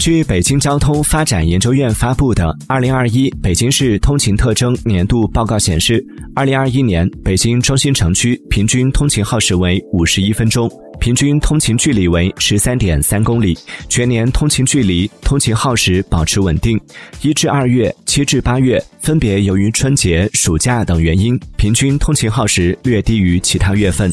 据北京交通发展研究院发布的二零二一北京市通勤特征年度报告显示二零二一年北京中心城区平均通勤耗时为五十一分钟平均通勤距离为十三点三公里全年通勤距离通勤耗时保持稳定。一至二月七至八月分别由于春节暑假等原因平均通勤耗时略低于其他月份。